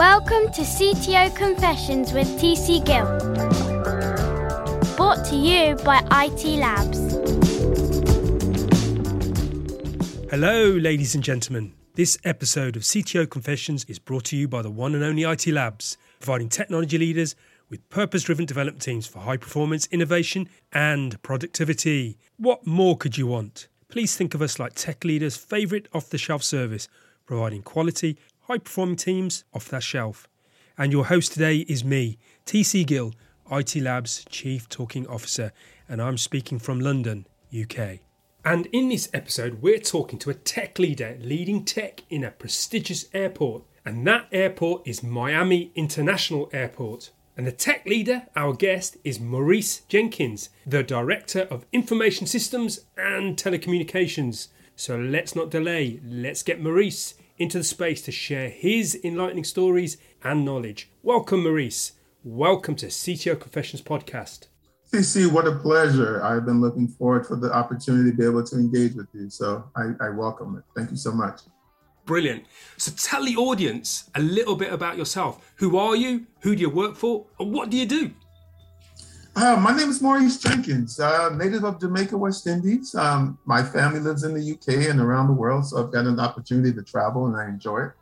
Welcome to CTO Confessions with TC Gill. Brought to you by IT Labs. Hello, ladies and gentlemen. This episode of CTO Confessions is brought to you by the one and only IT Labs, providing technology leaders with purpose driven development teams for high performance, innovation, and productivity. What more could you want? Please think of us like tech leaders' favourite off the shelf service, providing quality, high performing teams off that shelf. And your host today is me, TC Gill, IT Labs Chief Talking Officer, and I'm speaking from London, UK. And in this episode, we're talking to a tech leader leading tech in a prestigious airport, and that airport is Miami International Airport. And the tech leader, our guest, is Maurice Jenkins, the Director of Information Systems and Telecommunications. So let's not delay, let's get Maurice into the space to share his enlightening stories and knowledge. Welcome, Maurice. Welcome to CTO Confessions Podcast. TC, what a pleasure. I've been looking forward for the opportunity to be able to engage with you. So I, I welcome it. Thank you so much. Brilliant. So tell the audience a little bit about yourself. Who are you? Who do you work for? And what do you do? Uh, my name is Maurice Jenkins, uh, native of Jamaica, West Indies. Um, my family lives in the UK and around the world, so I've got an opportunity to travel and I enjoy it.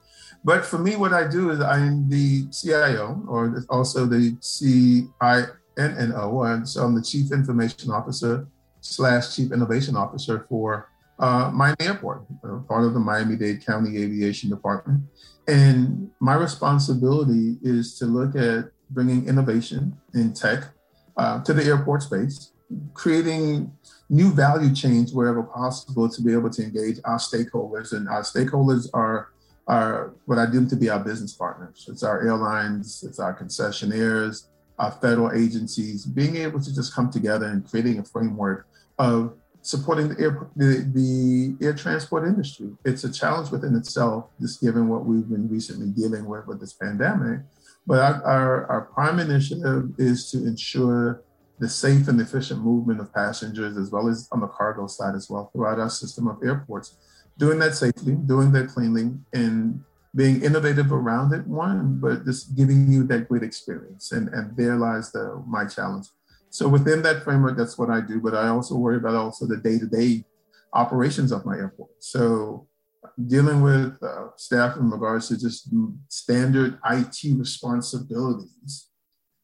But for me, what I do is I'm the CIO, or also the CINO, and so I'm the Chief Information Officer slash Chief Innovation Officer for uh, Miami Airport, uh, part of the Miami-Dade County Aviation Department. And my responsibility is to look at bringing innovation in tech uh, to the airport space, creating new value chains wherever possible to be able to engage our stakeholders. And our stakeholders are, are what I deem to be our business partners. It's our airlines, it's our concessionaires, our federal agencies, being able to just come together and creating a framework of supporting the air, the, the air transport industry. It's a challenge within itself, just given what we've been recently dealing with with this pandemic. But our, our, our prime initiative is to ensure the safe and efficient movement of passengers, as well as on the cargo side as well, throughout our system of airports. Doing that safely, doing that cleanly, and being innovative around it, one, but just giving you that great experience. And, and there lies the my challenge. So within that framework, that's what I do. But I also worry about also the day-to-day operations of my airport. So dealing with uh, staff in regards to just standard IT responsibilities.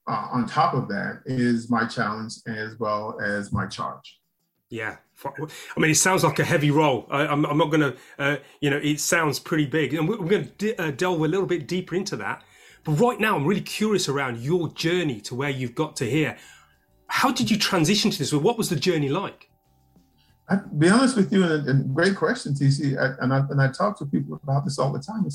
Uh, on top of that is my challenge as well as my charge. Yeah, I mean, it sounds like a heavy role. I, am not going to, uh, you know, it sounds pretty big, and we're, going to de- uh, delve a little bit deeper into that. But right now, I'm really curious around your journey to where you've got to here. How did you transition to this? What was the journey like? I be honest with you, and, and great question, TC. I, and I and I talk to people about this all the time.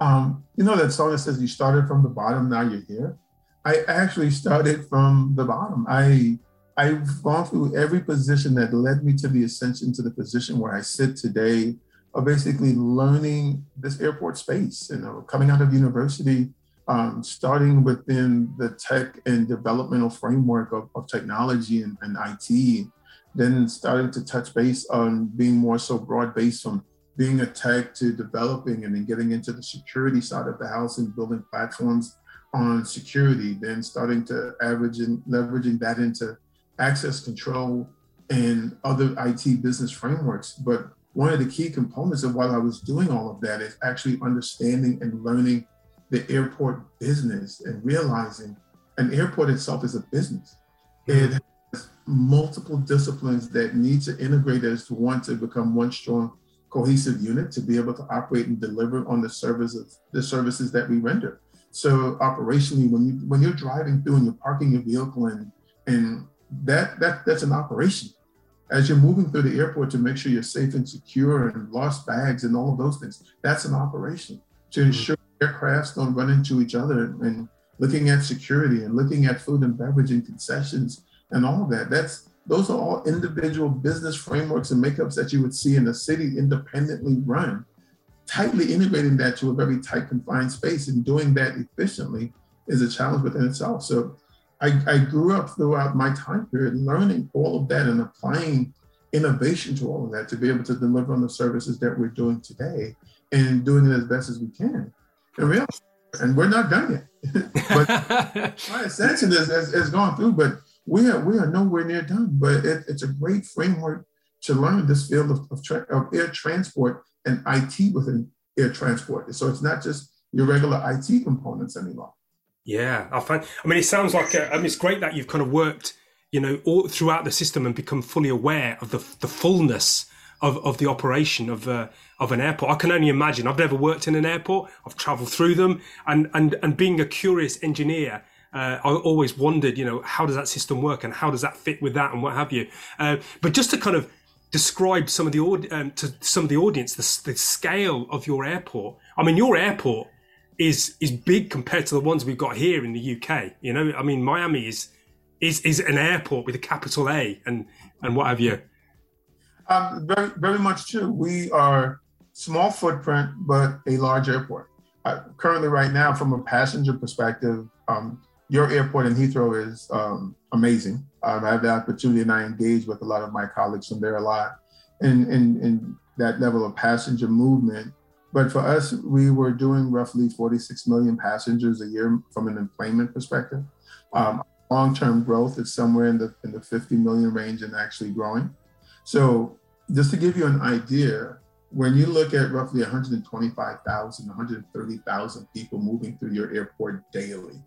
Um, you know that song that says you started from the bottom, now you're here. I actually started from the bottom. I I've gone through every position that led me to the ascension to the position where I sit today, of basically learning this airport space. You know, coming out of university, um, starting within the tech and developmental framework of, of technology and, and IT then starting to touch base on being more so broad based from being a tech to developing and then getting into the security side of the house and building platforms on security, then starting to average and leveraging that into access control and other IT business frameworks. But one of the key components of what I was doing all of that is actually understanding and learning the airport business and realizing an airport itself is a business. It has multiple disciplines that need to integrate as one to become one strong cohesive unit to be able to operate and deliver on the services the services that we render so operationally when you when you're driving through and you're parking your vehicle and and that that that's an operation as you're moving through the airport to make sure you're safe and secure and lost bags and all of those things that's an operation to mm-hmm. ensure aircrafts don't run into each other and looking at security and looking at food and beverage and concessions and all of that. That's those are all individual business frameworks and makeups that you would see in a city independently run. Tightly integrating that to a very tight confined space and doing that efficiently is a challenge within itself. So I, I grew up throughout my time period learning all of that and applying innovation to all of that to be able to deliver on the services that we're doing today and doing it as best as we can. And really, and we're not done yet. but my ascension is, is, is going through, but we are we are nowhere near done. But it, it's a great framework to learn this field of, of, tra- of, air transport and IT within air transport. So it's not just your regular IT components anymore. Yeah, I find. I mean, it sounds like uh, I mean, it's great that you've kind of worked, you know, all throughout the system and become fully aware of the the fullness of, of the operation of uh, of an airport. I can only imagine. I've never worked in an airport. I've travelled through them, and and and being a curious engineer, uh, I always wondered, you know, how does that system work and how does that fit with that and what have you. Uh, but just to kind of describe some of the um, to some of the audience the, the scale of your airport. I mean, your airport is is big compared to the ones we've got here in the UK. You know, I mean, Miami is is is an airport with a capital A and and what have you. Um, very very much true. We are small footprint, but a large airport. Uh, currently, right now, from a passenger perspective, um, your airport in Heathrow is um, amazing. I have the opportunity and I engage with a lot of my colleagues from there a lot in that level of passenger movement but for us, we were doing roughly 46 million passengers a year from an employment perspective. Um, long-term growth is somewhere in the in the 50 million range and actually growing. So just to give you an idea, when you look at roughly 125,000, 130,000 people moving through your airport daily,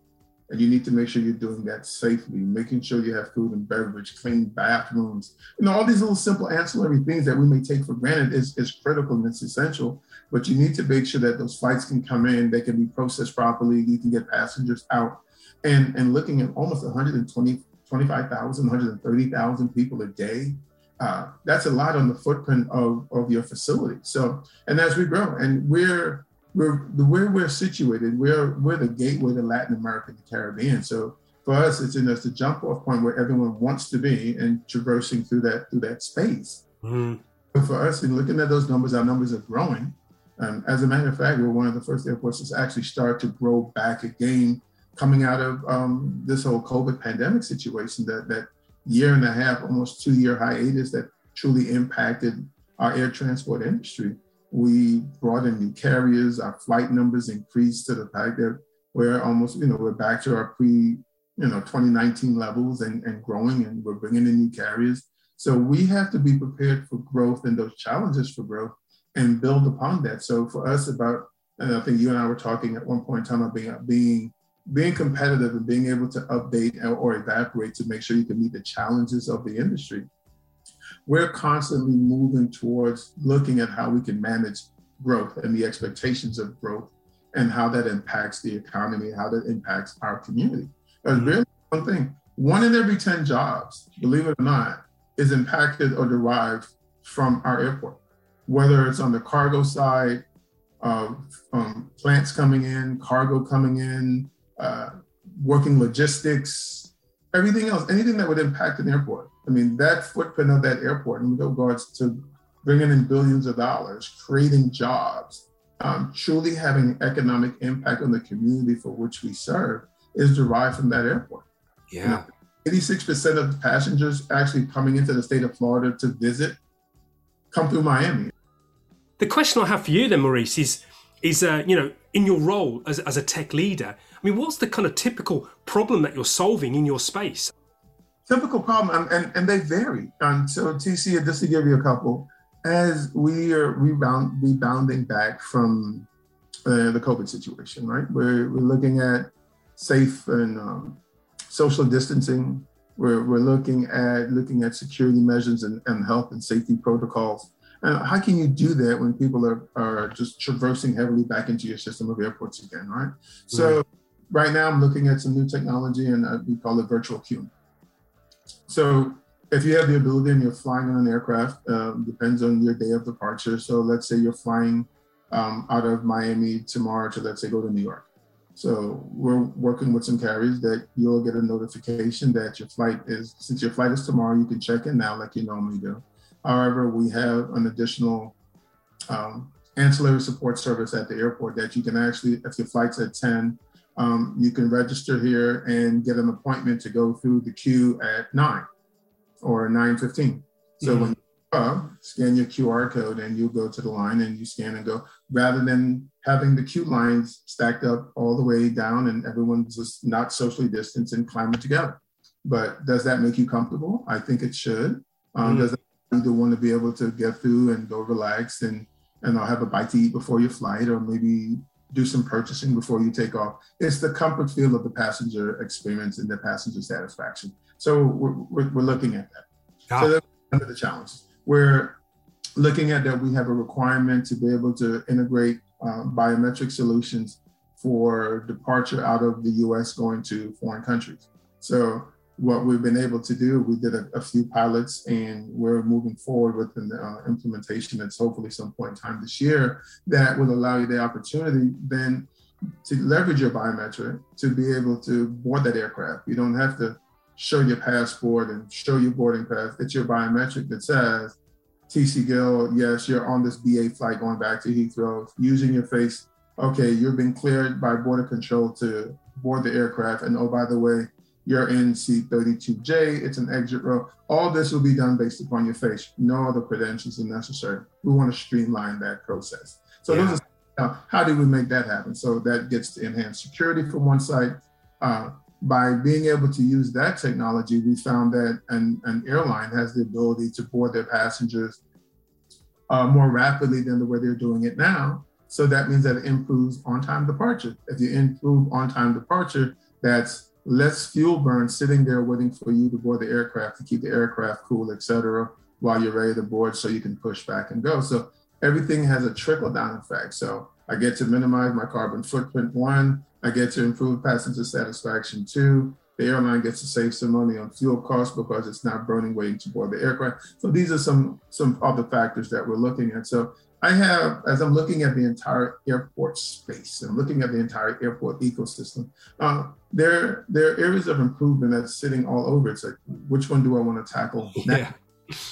and you need to make sure you're doing that safely, making sure you have food and beverage, clean bathrooms, you know, all these little simple ancillary things that we may take for granted is, is critical and it's essential. But you need to make sure that those flights can come in, they can be processed properly, you can get passengers out. And, and looking at almost 120, 25,000, 130,000 people a day, uh, that's a lot on the footprint of, of your facility. So, and as we grow, and we're we're the where we're situated, we're we're the gateway to Latin America and the Caribbean. So for us, it's in us the jump off point where everyone wants to be and traversing through that through that space. Mm-hmm. for us, in looking at those numbers, our numbers are growing. Um, as a matter of fact, we're one of the first airports to actually start to grow back again, coming out of um, this whole COVID pandemic situation. That that year and a half, almost two year hiatus that truly impacted our air transport industry. We brought in new carriers. Our flight numbers increased to the fact that we're almost, you know, we're back to our pre, you know, 2019 levels and, and growing, and we're bringing in new carriers. So we have to be prepared for growth and those challenges for growth and build upon that. So for us, about, and I think you and I were talking at one point in time about being, being being competitive and being able to update or evaporate to make sure you can meet the challenges of the industry we're constantly moving towards looking at how we can manage growth and the expectations of growth and how that impacts the economy, how that impacts our community. That's really one thing. One in every 10 jobs, believe it or not, is impacted or derived from our airport, whether it's on the cargo side, of um, plants coming in, cargo coming in, uh, working logistics, everything else, anything that would impact an airport I mean, that footprint of that airport in regards to bringing in billions of dollars, creating jobs, um, truly having economic impact on the community for which we serve is derived from that airport. Yeah. 86% of passengers actually coming into the state of Florida to visit come through Miami. The question I have for you then, Maurice, is, is uh, you know, in your role as, as a tech leader, I mean, what's the kind of typical problem that you're solving in your space? typical problem, and, and, and they vary. And so, TC, just to give you a couple, as we are rebound, rebounding back from uh, the COVID situation, right? We're, we're looking at safe and um, social distancing. We're, we're looking at looking at security measures and, and health and safety protocols. And how can you do that when people are, are just traversing heavily back into your system of airports again, right? So right now I'm looking at some new technology and uh, we call it virtual queuing. So if you have the ability and you're flying on an aircraft, um, depends on your day of departure. So let's say you're flying um, out of Miami tomorrow to let's say go to New York. So we're working with some carriers that you'll get a notification that your flight is since your flight is tomorrow, you can check in now like you normally do. However, we have an additional um, ancillary support service at the airport that you can actually, if your flight's at 10, um, you can register here and get an appointment to go through the queue at nine or 9.15. So mm-hmm. when uh, scan your QR code and you go to the line and you scan and go, rather than having the queue lines stacked up all the way down and everyone's just not socially distanced and climbing together. But does that make you comfortable? I think it should. Um, mm. Does either want to be able to get through and go relax and and I'll have a bite to eat before your flight, or maybe do some purchasing before you take off. It's the comfort feel of the passenger experience and the passenger satisfaction. So we're, we're, we're looking at that. So that's one of the challenges. We're looking at that we have a requirement to be able to integrate um, biometric solutions for departure out of the US going to foreign countries. So what we've been able to do, we did a, a few pilots and we're moving forward with an uh, implementation that's hopefully some point in time this year that will allow you the opportunity then to leverage your biometric to be able to board that aircraft. You don't have to show your passport and show your boarding pass. It's your biometric that says, TC Gill, yes, you're on this BA flight going back to Heathrow, using your face. Okay, you've been cleared by border control to board the aircraft. And oh, by the way, you're in C32J. it's an exit row. All this will be done based upon your face. No other credentials are necessary. We want to streamline that process. So yeah. those are, how do we make that happen? So that gets to enhance security from one side. Uh, by being able to use that technology, we found that an, an airline has the ability to board their passengers uh, more rapidly than the way they're doing it now. So that means that it improves on-time departure. If you improve on-time departure, that's less fuel burn sitting there waiting for you to board the aircraft to keep the aircraft cool, et cetera, while you're ready to board so you can push back and go. So everything has a trickle down effect. So I get to minimize my carbon footprint, one, I get to improve passenger satisfaction, two, the airline gets to save some money on fuel costs because it's not burning waiting to board the aircraft. So these are some some other factors that we're looking at. So I have, as I'm looking at the entire airport space and looking at the entire airport ecosystem, uh, there, there are areas of improvement that's sitting all over. It's like, which one do I want to tackle yeah.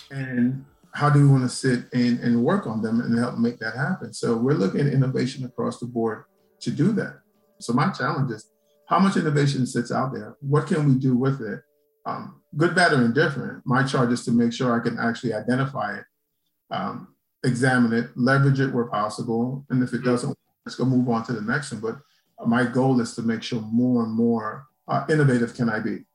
And how do we want to sit and, and work on them and help make that happen? So we're looking at innovation across the board to do that. So my challenge is how much innovation sits out there? What can we do with it? Um, good, bad, or indifferent. My charge is to make sure I can actually identify it. Um, examine it, leverage it where possible. And if it doesn't, let's go move on to the next one. But my goal is to make sure more and more uh, innovative can I be?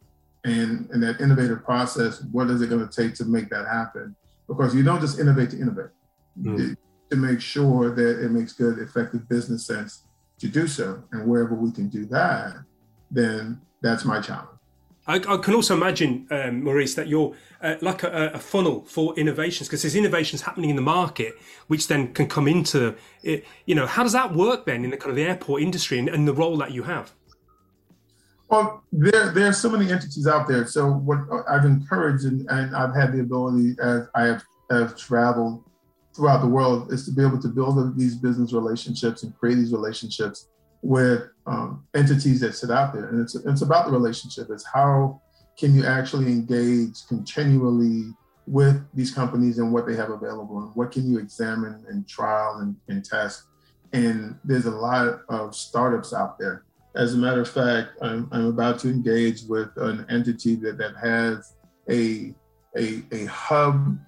And in that innovative process, what is it going to take to make that happen? Because you don't just innovate to innovate, mm. to make sure that it makes good, effective business sense to do so. And wherever we can do that, then that's my challenge. I, I can also imagine, um, Maurice, that you're uh, like a, a, funnel for innovations because there's innovations happening in the market, which then can come into it. You know, how does that work then in the kind of the airport industry and, and the role that you have? Well, there there are so many entities out there. So what I've encouraged and, and I've had the ability as I have, have traveled throughout the world is to be able to build these business relationships and create these relationships with um, entities that sit out there. And it's, it's about the relationship. It's how can you actually engage continually with these companies and what they have available and what can you examine and trial and, and test. And there's a lot of startups out there. As a matter of fact, I'm, I'm about to engage with an entity that, that has a, a, a hub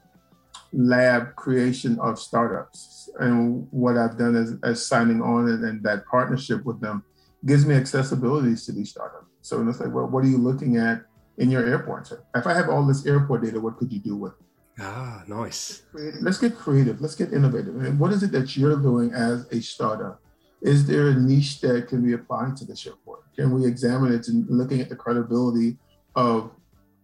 lab creation of startups. And what I've done is as signing on and, and, that partnership with them gives me accessibilities to these startups. So it's like, well, what are you looking at in your airport? If I have all this airport data, what could you do with it? Ah, nice. Let's get creative. Let's get innovative. And what is it that you're doing as a startup? Is there a niche that can be applied to this airport? Can we examine it and looking at the credibility of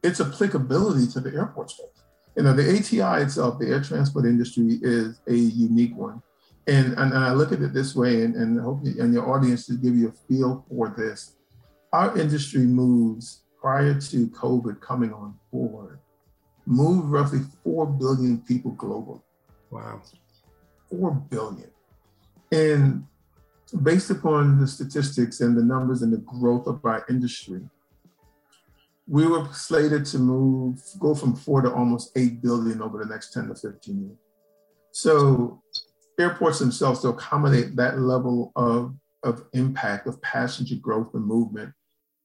its applicability to the airport space? You know, the ATI itself, the air transport industry is a unique one. And, and, and I look at it this way, and, and hopefully, and your audience to give you a feel for this. Our industry moves prior to COVID coming on board, moved roughly 4 billion people globally. Wow. 4 billion. And based upon the statistics and the numbers and the growth of our industry, we were slated to move, go from four to almost 8 billion over the next 10 to 15 years. So airports themselves to accommodate that level of, of impact of passenger growth and movement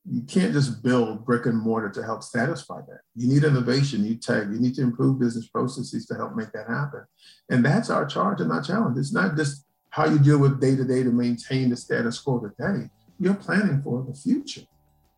you can't just build brick and mortar to help satisfy that. You need innovation, you tech, you need to improve business processes to help make that happen. And that's our charge and our challenge. It's not just how you deal with day to day to maintain the status quo today. You're planning for the future.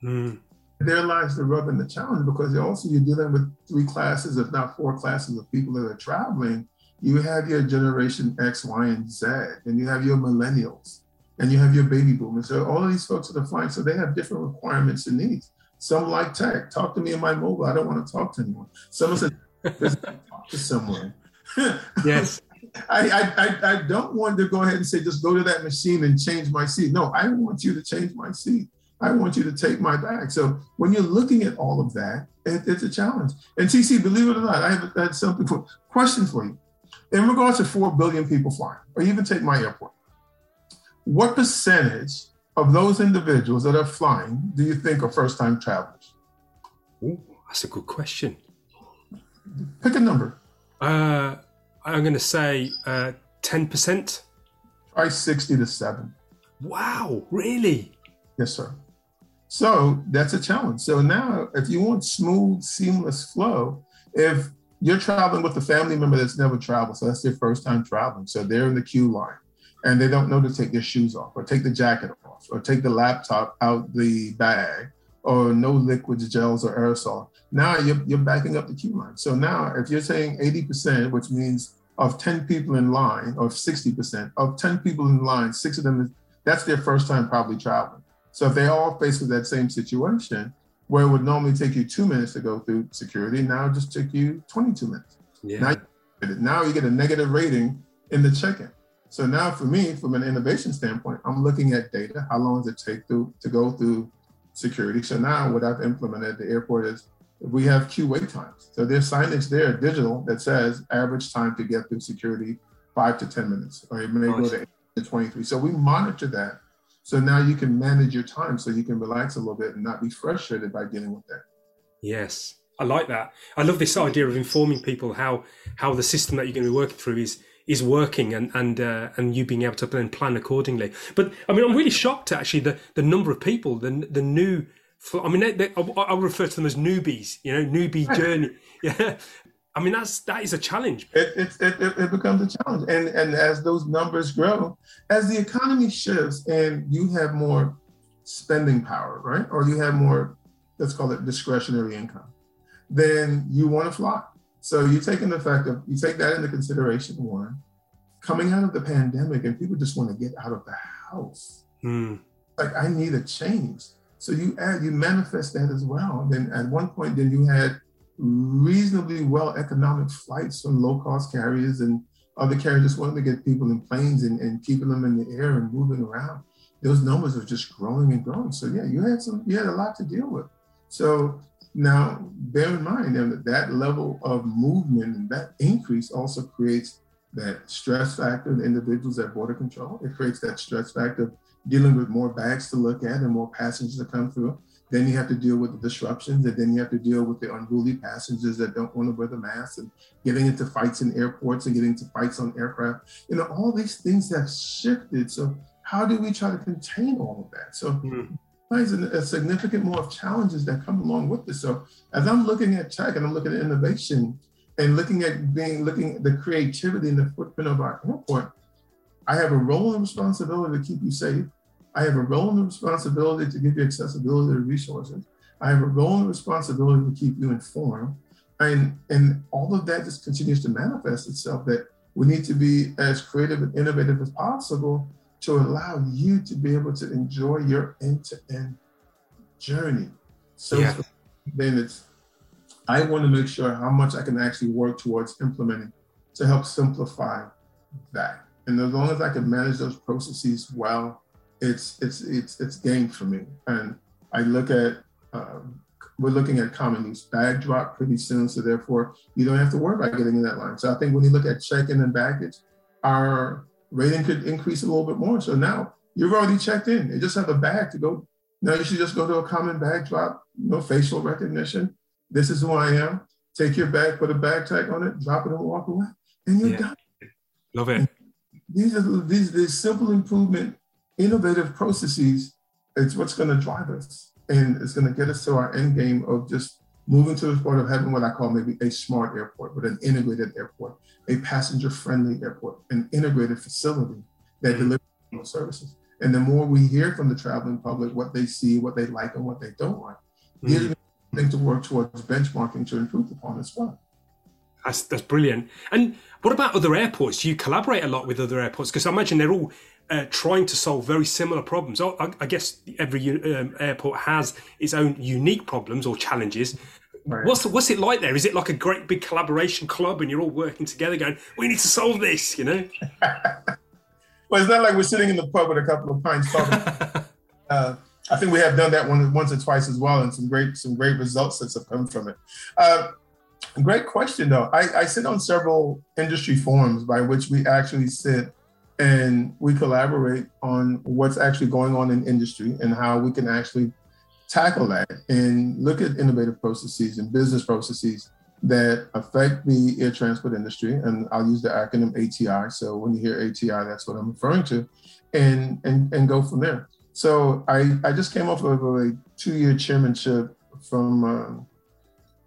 Mm. There lies the rub and the challenge because also you're dealing with three classes, if not four classes of people that are traveling. You have your generation X, Y, and Z, and you have your millennials and you have your baby boomers. So all of these folks that are flying, so they have different requirements and needs. Some like tech. Talk to me in my mobile. I don't want to talk to anyone. Someone said, talk to someone. Yes. I, I, I don't want to go ahead and say, just go to that machine and change my seat. No, I want you to change my seat. I want you to take my bag. So when you're looking at all of that, it, it's a challenge. And TC, believe it or not, I have, I something for question for you. In regards to 4 billion people flying, or even take my airport, what percentage of those individuals that are flying do you think are first time travelers? Ooh, that's a good question. Pick a number. Uh, I'm going to say uh, 10%. Try 60 to 7. Wow, really? Yes, sir. So that's a challenge. So now, if you want smooth, seamless flow, if you're traveling with a family member that's never traveled, so that's their first time traveling, so they're in the queue line and they don't know to take their shoes off or take the jacket off or take the laptop out the bag or no liquids, gels, or aerosol. Now you're, you're backing up the queue line. So now if you're saying 80%, which means of 10 people in line or 60%, of 10 people in line, six of them, that's their first time probably traveling. So if they all face with that same situation, where it would normally take you two minutes to go through security, now it just took you 22 minutes. Yeah. Now, now you get a negative rating in the check-in. So now for me, from an innovation standpoint, I'm looking at data. How long does it take to, to go through security? So now what I've implemented at the airport is we have queue wait times. So there's signage there, digital, that says average time to get through security, five to 10 minutes, or it may nice. go to 23. So we monitor that. So now you can manage your time so you can relax a little bit and not be frustrated by dealing with that. Yes. I like that. I love this idea of informing people how how the system that you're going to be working through is is working and and uh, and you being able to then plan accordingly. But I mean, I'm really shocked actually the the number of people the the new. I mean, they, they, I, I refer to them as newbies. You know, newbie journey. Yeah. I mean, that's that is a challenge. It, it, it, it becomes a challenge, and and as those numbers grow, as the economy shifts, and you have more spending power, right, or you have more, let's call it discretionary income, then you want to fly so you take an effect of you take that into consideration. One, coming out of the pandemic, and people just want to get out of the house. Mm. Like I need a change. So you add, you manifest that as well. Then at one point, then you had reasonably well economic flights from low cost carriers and other carriers just wanting to get people in planes and, and keeping them in the air and moving around. Those numbers are just growing and growing. So yeah, you had some, you had a lot to deal with. So now, bear in mind that that level of movement and that increase also creates that stress factor in individuals at border control. It creates that stress factor of dealing with more bags to look at and more passengers to come through. Then you have to deal with the disruptions, and then you have to deal with the unruly passengers that don't want to wear the mask, and getting into fights in airports and getting into fights on aircraft. You know, all these things have shifted. So, how do we try to contain all of that? So, mm-hmm a, a, significant more of challenges that come along with this. So as I'm looking at tech and I'm looking at innovation and looking at being looking at the creativity and the footprint of our airport, I have a role and responsibility to keep you safe. I have a role and responsibility to give you accessibility to resources. I have a role and responsibility to keep you informed. And, and all of that just continues to manifest itself that we need to be as creative and innovative as possible to allow you to be able to enjoy your end-to-end journey. So yeah. then it's I want to make sure how much I can actually work towards implementing to help simplify that. And as long as I can manage those processes well, it's it's it's it's game for me. And I look at um, we're looking at common use bag drop pretty soon, so therefore you don't have to worry about getting in that line. So I think when you look at check-in and baggage, our rating could increase a little bit more. So now you've already checked in. You just have a bag to go. Now you should just go to a common bag drop, no facial recognition. This is who I am. Take your bag, put a bag tag on it, drop it, and walk away, and you're yeah. done. Love it. these are these these simple improvement, innovative processes. It's what's going to drive us. and it's going to get us to our end game of just moving to the point of having what I call maybe a smart airport, but an integrated airport, a passenger-friendly airport, an integrated facility that mm-hmm. delivers services. And the more we hear from the traveling public what they see, what they like, and what they don't like, mm-hmm. are to work towards benchmarking to improve upon as well. That's that's brilliant. And what about other airports? Do you collaborate a lot with other airports? Because I imagine they're all uh, trying to solve very similar problems. I, I guess every um, airport has its own unique problems or challenges. Right. What's what's it like there? Is it like a great big collaboration club, and you're all working together, going, "We need to solve this," you know? well, it's not like we're sitting in the pub with a couple of pints talking. uh, I think we have done that one once or twice as well, and some great some great results that have come from it. Uh, great question, though. I, I sit on several industry forums by which we actually sit and we collaborate on what's actually going on in industry and how we can actually tackle that and look at innovative processes and business processes that affect the air transport industry. And I'll use the acronym ATI. So when you hear ATI, that's what I'm referring to, and and and go from there. So I I just came off of a two-year chairmanship from um,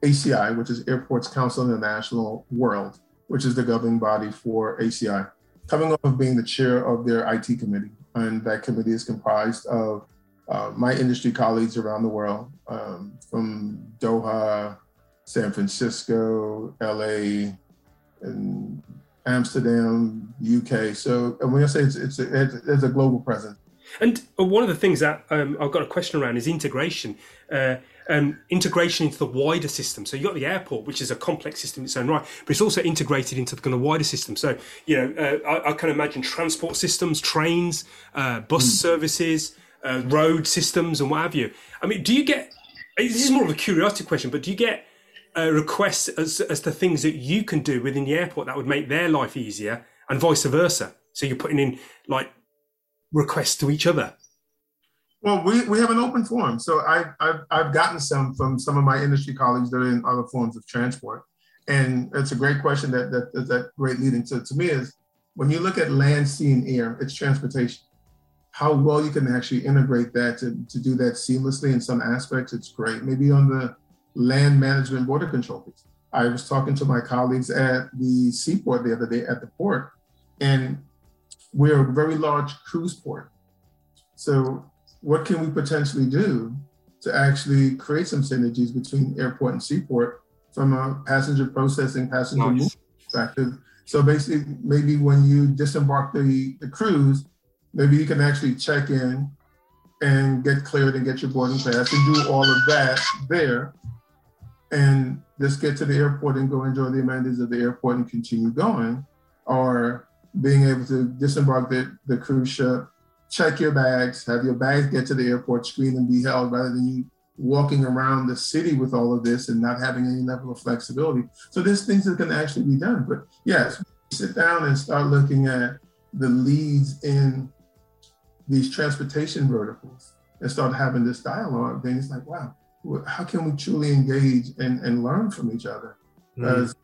ACI, which is Airports Council International World, which is the governing body for ACI coming off of being the chair of their IT committee. And that committee is comprised of uh, my industry colleagues around the world, um, from Doha, San Francisco, LA, and Amsterdam, UK. So when I say it's, it's, a, it's a global presence. And one of the things that um, I've got a question around is integration. Uh, um, integration into the wider system. So you've got the airport, which is a complex system in its own right, but it's also integrated into the kind of wider system. So, you know, uh, I, I, can imagine transport systems, trains, uh, bus mm. services, uh, road systems, and what have you. I mean, do you get, this is more of a curiosity question, but do you get uh, requests as, as to things that you can do within the airport that would make their life easier and vice versa? So you're putting in like requests to each other. Well, we, we have an open forum. So I, I've, I've gotten some from some of my industry colleagues that are in other forms of transport. And it's a great question that, that, that, great leading to, to me is when you look at land, sea, and air, it's transportation. How well you can actually integrate that to, to do that seamlessly in some aspects, it's great. Maybe on the land management border control piece. I was talking to my colleagues at the seaport the other day at the port, and we're a very large cruise port. So what can we potentially do to actually create some synergies between airport and seaport from a passenger processing, passenger nice. perspective? So basically, maybe when you disembark the, the cruise, maybe you can actually check in and get cleared and get your boarding pass and do all of that there and just get to the airport and go enjoy the amenities of the airport and continue going or being able to disembark the, the cruise ship check your bags, have your bags get to the airport, screen and be held, rather than you walking around the city with all of this and not having any level of flexibility. So there's things that can actually be done. But yes, sit down and start looking at the leads in these transportation verticals and start having this dialogue, then it's like, wow, how can we truly engage and, and learn from each other? Mm.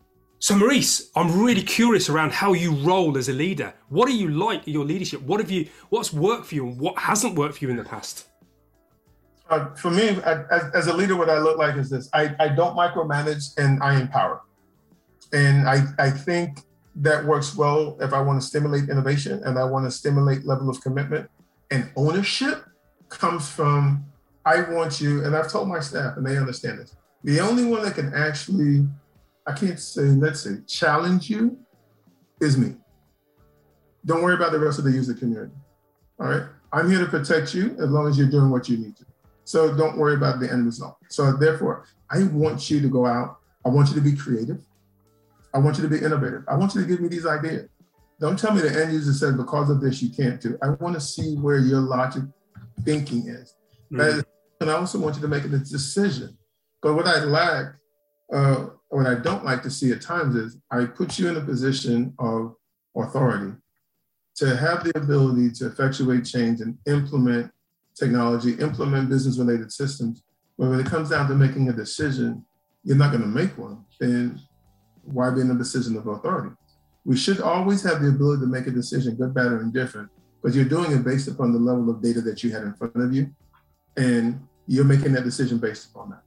So, Maurice, I'm really curious around how you roll as a leader. What are you like your leadership? What have you? What's worked for you, and what hasn't worked for you in the past? Uh, for me, as, as, a leader, what I look like is this: I, I don't micromanage and I empower, and I I think that works well if I want to stimulate innovation and I want to stimulate level of commitment and ownership comes from I want you, and I've told my staff, and they understand this. The only one that can actually I can't say, let's say, challenge you is me. Don't worry about the rest of the user community. All right. I'm here to protect you as long as you're doing what you need to. So don't worry about the end result. So therefore, I want you to go out. I want you to be creative. I want you to be innovative. I want you to give me these ideas. Don't tell me the end user said because of this you can't do. I want to see where your logic thinking is. Mm-hmm. And I also want you to make a decision. But what I lack uh, what I don't like to see at times is I put you in a position of authority to have the ability to effectuate change and implement technology, implement business related systems. But when it comes down to making a decision, you're not going to make one. Then why be in a position of authority? We should always have the ability to make a decision, good, bad, or indifferent, but you're doing it based upon the level of data that you had in front of you. And you're making that decision based upon that.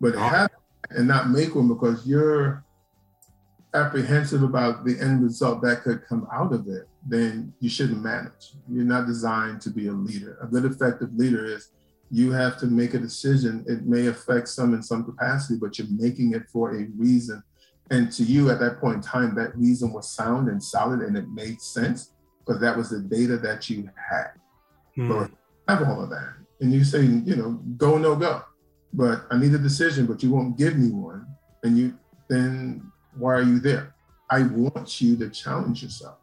But have and not make one because you're apprehensive about the end result that could come out of it, then you shouldn't manage. You're not designed to be a leader. A good effective leader is you have to make a decision. It may affect some in some capacity, but you're making it for a reason. And to you at that point in time, that reason was sound and solid and it made sense because that was the data that you had. Mm. So have all of that. And you say, you know, go, no go. But I need a decision, but you won't give me one. And you then why are you there? I want you to challenge yourself.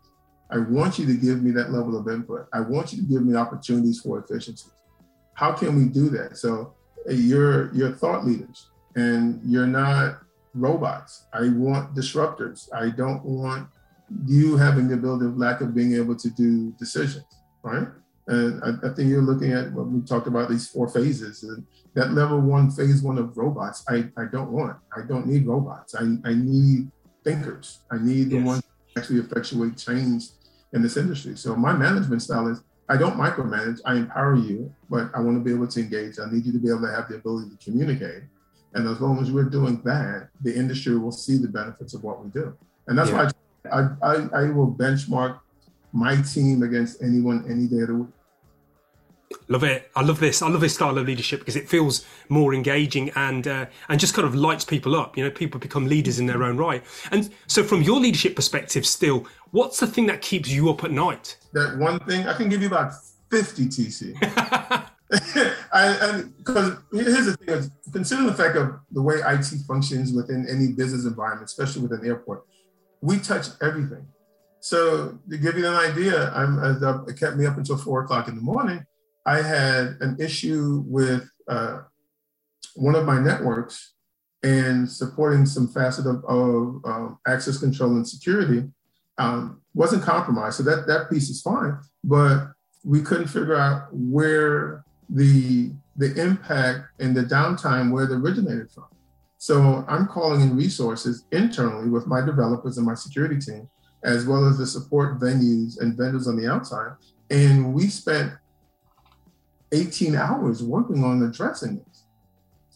I want you to give me that level of input. I want you to give me opportunities for efficiencies. How can we do that? So uh, you're you're thought leaders and you're not robots. I want disruptors. I don't want you having the ability of lack of being able to do decisions, right? And I, I, think you're looking at what we talked about these four phases. And that level one, phase one of robots, I, I don't want. I don't need robots. I, I need thinkers. I need the ones that actually effectuate change in this industry. So my management style is I don't micromanage, I empower you, but I want to be able to engage. I need you to be able to have the ability to communicate. And as long as we're doing that, the industry will see the benefits of what we do. And that's yeah. why I, I, I will benchmark my team against anyone any day of the week. Love it. I love this. I love this style of leadership because it feels more engaging and uh, and just kind of lights people up. You know, people become leaders in their own right. And so, from your leadership perspective, still, what's the thing that keeps you up at night? That one thing I can give you about fifty TC. I because here's the thing: considering the fact of the way IT functions within any business environment, especially with an airport, we touch everything. So to give you an idea, I'm it kept me up until four o'clock in the morning I had an issue with uh, one of my networks and supporting some facet of, of um, access control and security um, wasn't compromised. So that, that piece is fine, but we couldn't figure out where the, the impact and the downtime, where it originated from. So I'm calling in resources internally with my developers and my security team, as well as the support venues and vendors on the outside. And we spent 18 hours working on addressing this.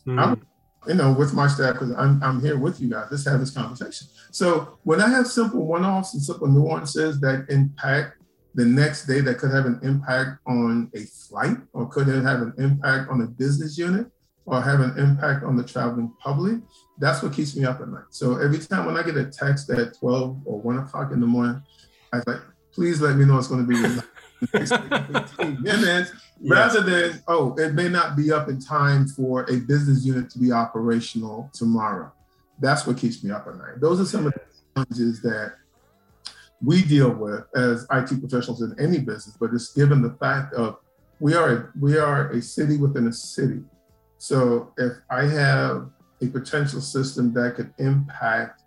Mm. I'm, you know, with my staff, because I'm, I'm here with you guys, let's have this conversation. So when I have simple one-offs and simple nuances that impact the next day that could have an impact on a flight or could have an impact on a business unit or have an impact on the traveling public, that's what keeps me up at night. So every time when I get a text at 12 or 1 o'clock in the morning, I like, please let me know it's going to be 15 minutes rather than, oh, it may not be up in time for a business unit to be operational tomorrow. That's what keeps me up at night. Those are some of the challenges that we deal with as IT professionals in any business, but it's given the fact of we are a, we are a city within a city. So if I have a potential system that could impact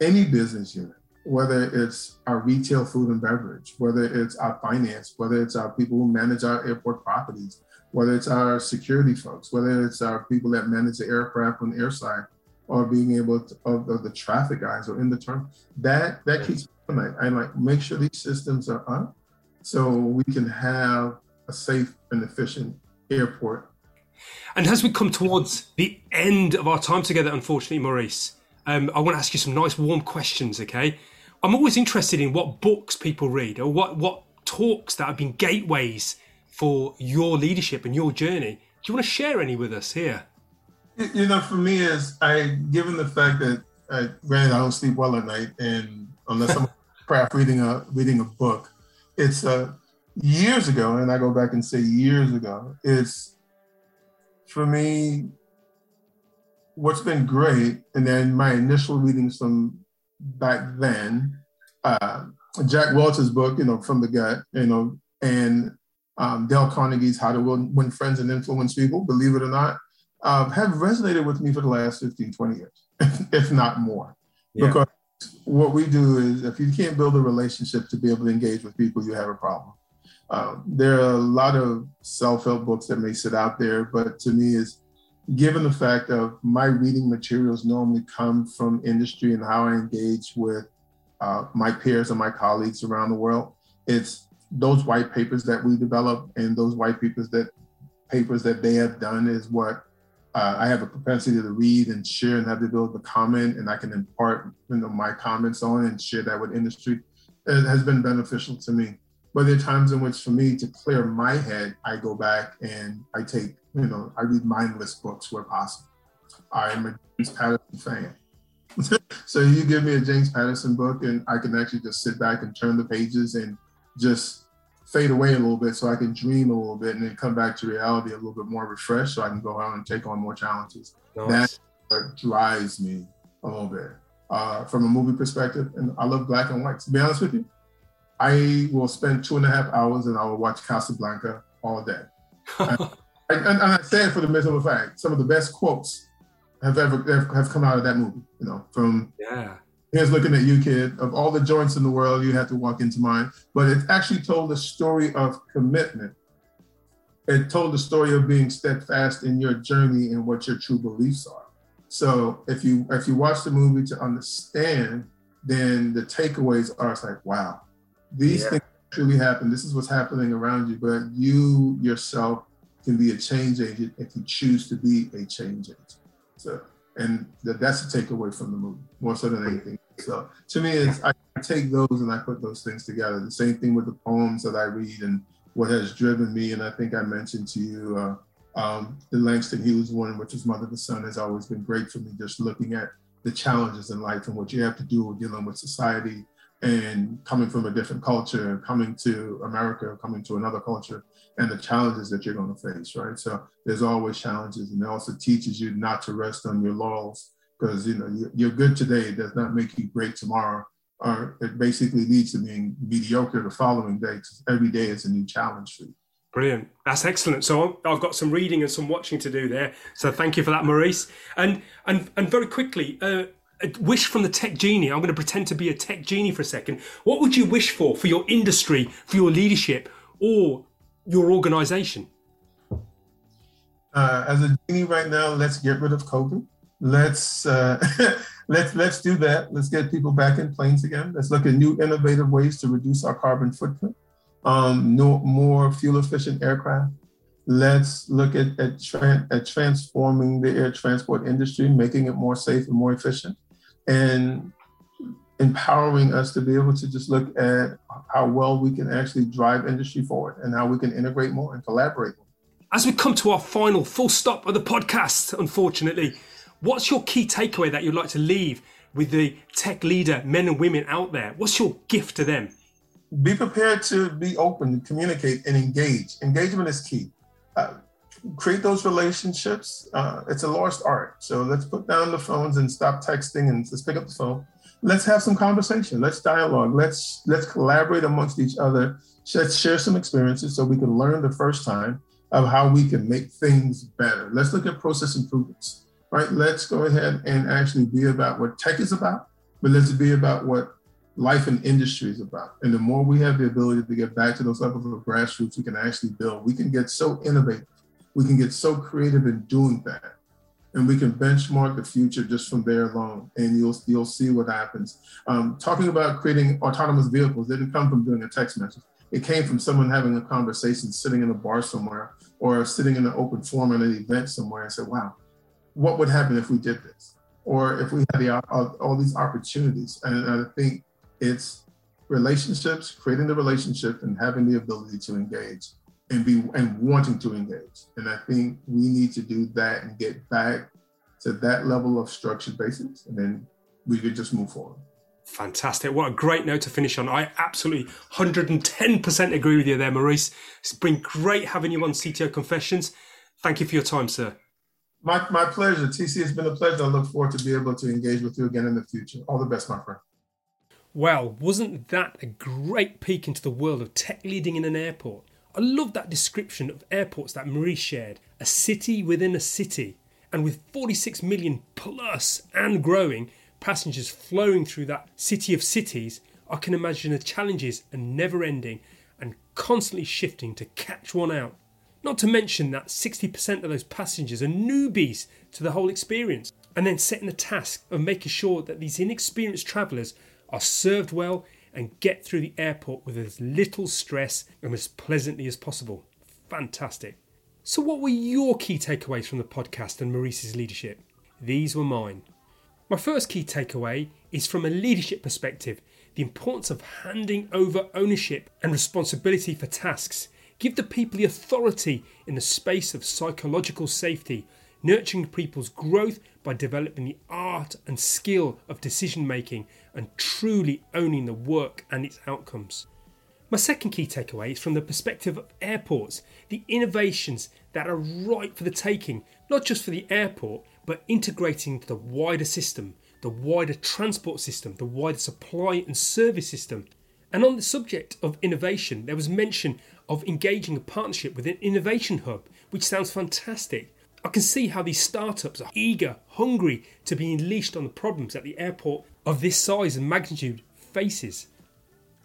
any business unit, whether it's our retail food and beverage, whether it's our finance, whether it's our people who manage our airport properties, whether it's our security folks, whether it's our people that manage the aircraft on the airside, or being able to of, of the traffic guys or in the term that that keeps me I like make sure these systems are up so we can have a safe and efficient airport. And as we come towards the end of our time together, unfortunately, Maurice, um, I want to ask you some nice warm questions, okay? I'm always interested in what books people read or what, what talks that have been gateways for your leadership and your journey. Do you want to share any with us here? You know, for me, is I given the fact that I, granted I don't sleep well at night, and unless I'm craft reading a reading a book, it's uh, years ago, and I go back and say years ago. It's for me what's been great, and then my initial reading from back then. Uh, Jack Welch's book, you know, from the gut, you know, and um, Dale Carnegie's How to Win, Friends and Influence People, believe it or not, uh, have resonated with me for the last 15, 20 years, if not more. Yeah. Because what we do is if you can't build a relationship to be able to engage with people, you have a problem. Um, there are a lot of self-help books that may sit out there, but to me is given the fact of my reading materials normally come from industry and how I engage with uh, my peers and my colleagues around the world, it's those white papers that we develop and those white papers that papers that they have done is what uh, I have a propensity to read and share and have the ability to comment, and I can impart you know, my comments on and share that with industry. It has been beneficial to me. But there are times in which, for me to clear my head, I go back and I take, you know, I read mindless books where possible. I'm a James Patterson fan. so you give me a James Patterson book, and I can actually just sit back and turn the pages and just fade away a little bit so I can dream a little bit and then come back to reality a little bit more refreshed so I can go out and take on more challenges. Nice. What drives me a little bit. Uh, from a movie perspective, and I love black and white. To be honest with you, I will spend two and a half hours and I will watch Casablanca all day. and, and, and, I say it for the miserable fact, some of the best quotes have ever have come out of that movie. You know, from yeah. Here's looking at you, kid. Of all the joints in the world, you have to walk into mine. But it actually told the story of commitment. It told the story of being steadfast in your journey and what your true beliefs are. So if you if you watch the movie to understand, then the takeaways are it's like, wow, these yeah. things truly happen. This is what's happening around you, but you yourself can be a change agent if you choose to be a change agent. So, and that's the takeaway from the movie, more so than anything. So, to me, it's I take those and I put those things together. The same thing with the poems that I read and what has driven me. And I think I mentioned to you uh, um, the Langston Hughes one, which is Mother to Son, has always been great for me. Just looking at the challenges in life and what you have to do with dealing with society and coming from a different culture, coming to America, coming to another culture, and the challenges that you're going to face, right? So there's always challenges, and it also teaches you not to rest on your laurels because you know you're good today does not make you great tomorrow, or it basically leads to being mediocre the following day. Because every day is a new challenge for you. Brilliant. That's excellent. So I've got some reading and some watching to do there. So thank you for that, Maurice. And and and very quickly. Uh, a wish from the tech genie. I'm going to pretend to be a tech genie for a second. What would you wish for for your industry, for your leadership, or your organization? Uh, as a genie right now, let's get rid of COVID. Let's uh, let's let's do that. Let's get people back in planes again. Let's look at new innovative ways to reduce our carbon footprint. Um, no more fuel efficient aircraft. Let's look at at, tra- at transforming the air transport industry, making it more safe and more efficient and empowering us to be able to just look at how well we can actually drive industry forward and how we can integrate more and collaborate more. As we come to our final full stop of the podcast, unfortunately, what's your key takeaway that you'd like to leave with the tech leader men and women out there? What's your gift to them? Be prepared to be open, communicate, and engage. Engagement is key. Uh, create those relationships. Uh, it's a lost art. So let's put down the phones and stop texting and let's pick up the phone. Let's have some conversation. Let's dialogue. Let's let's collaborate amongst each other. Let's share some experiences so we can learn the first time of how we can make things better. Let's look at process improvements. Right? Let's go ahead and actually be about what tech is about, but let's be about what life and industry is about. And the more we have the ability to get back to those levels of grassroots, we can actually build. We can get so innovative we can get so creative in doing that. And we can benchmark the future just from there alone. And you'll you'll see what happens. Um, talking about creating autonomous vehicles didn't come from doing a text message. It came from someone having a conversation sitting in a bar somewhere or sitting in an open forum at an event somewhere and said wow what would happen if we did this? Or if we had the, all, all these opportunities. And i think it's relationships creating the relationship and having the ability to engage and be and wanting to engage. And I think we need to do that and get back to that level of structured basis, and then we could just move forward. Fantastic. What a great note to finish on. I absolutely 110% agree with you there, Maurice. It's been great having you on CTO Confessions. Thank you for your time, sir. My, my pleasure. TC, it's been a pleasure. I look forward to be able to engage with you again in the future. All the best, my friend. Well, wasn't that a great peek into the world of tech leading in an airport? I love that description of airports that Maurice shared a city within a city. And with 46 million plus and growing passengers flowing through that city of cities, I can imagine the challenges are never ending and constantly shifting to catch one out. Not to mention that 60% of those passengers are newbies to the whole experience. And then setting the task of making sure that these inexperienced travellers are served well and get through the airport with as little stress and as pleasantly as possible. Fantastic. So, what were your key takeaways from the podcast and Maurice's leadership? These were mine. My first key takeaway is from a leadership perspective the importance of handing over ownership and responsibility for tasks. Give the people the authority in the space of psychological safety, nurturing people's growth by developing the art and skill of decision making and truly owning the work and its outcomes. My second key takeaway is from the perspective of airports, the innovations that are ripe for the taking, not just for the airport, but integrating the wider system, the wider transport system, the wider supply and service system. And on the subject of innovation, there was mention of engaging a partnership with an innovation hub, which sounds fantastic. I can see how these startups are eager, hungry to be unleashed on the problems that the airport of this size and magnitude faces.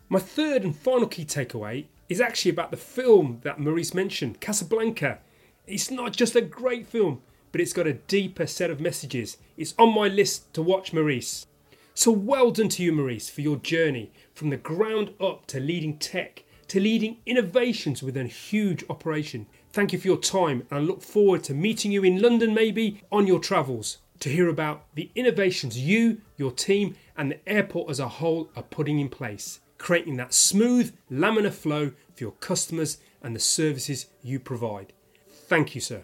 My third and final key takeaway is actually about the film that Maurice mentioned, Casablanca. It's not just a great film, but it's got a deeper set of messages. It's on my list to watch, Maurice. So well done to you, Maurice, for your journey from the ground up to leading tech, to leading innovations within a huge operation. Thank you for your time, and I look forward to meeting you in London maybe on your travels to hear about the innovations you, your team, and the airport as a whole are putting in place, creating that smooth laminar flow for your customers and the services you provide. Thank you, sir.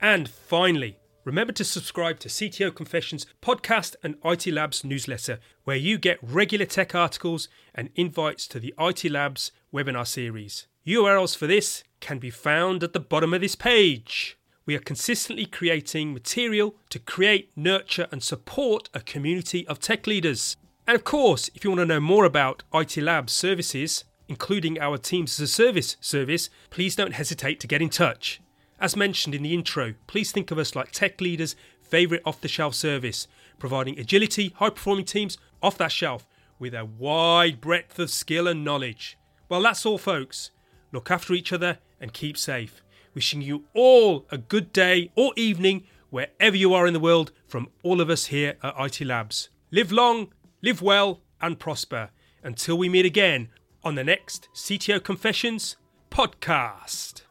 And finally, remember to subscribe to CTO Confessions podcast and IT Labs newsletter, where you get regular tech articles and invites to the IT Labs webinar series. URLs for this can be found at the bottom of this page. We are consistently creating material to create, nurture, and support a community of tech leaders. And of course, if you want to know more about IT Labs services, including our Teams as a Service service, please don't hesitate to get in touch. As mentioned in the intro, please think of us like tech leaders' favourite off the shelf service, providing agility, high performing teams off that shelf with a wide breadth of skill and knowledge. Well, that's all, folks. Look after each other and keep safe. Wishing you all a good day or evening wherever you are in the world from all of us here at IT Labs. Live long, live well, and prosper until we meet again on the next CTO Confessions podcast.